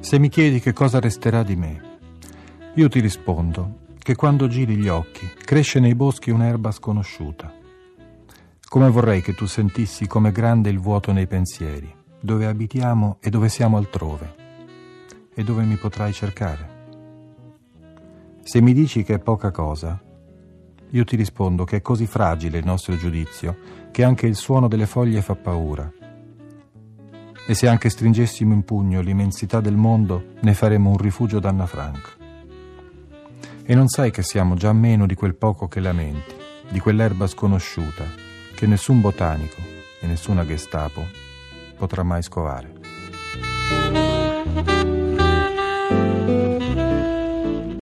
Se mi chiedi che cosa resterà di me, io ti rispondo che quando giri gli occhi cresce nei boschi un'erba sconosciuta. Come vorrei che tu sentissi come grande il vuoto nei pensieri, dove abitiamo e dove siamo altrove, e dove mi potrai cercare. Se mi dici che è poca cosa, io ti rispondo che è così fragile il nostro giudizio che anche il suono delle foglie fa paura e se anche stringessimo in pugno l'immensità del mondo, ne faremo un rifugio d'Anna Frank. E non sai che siamo già meno di quel poco che lamenti, di quell'erba sconosciuta, che nessun botanico e nessuna Gestapo potrà mai scovare.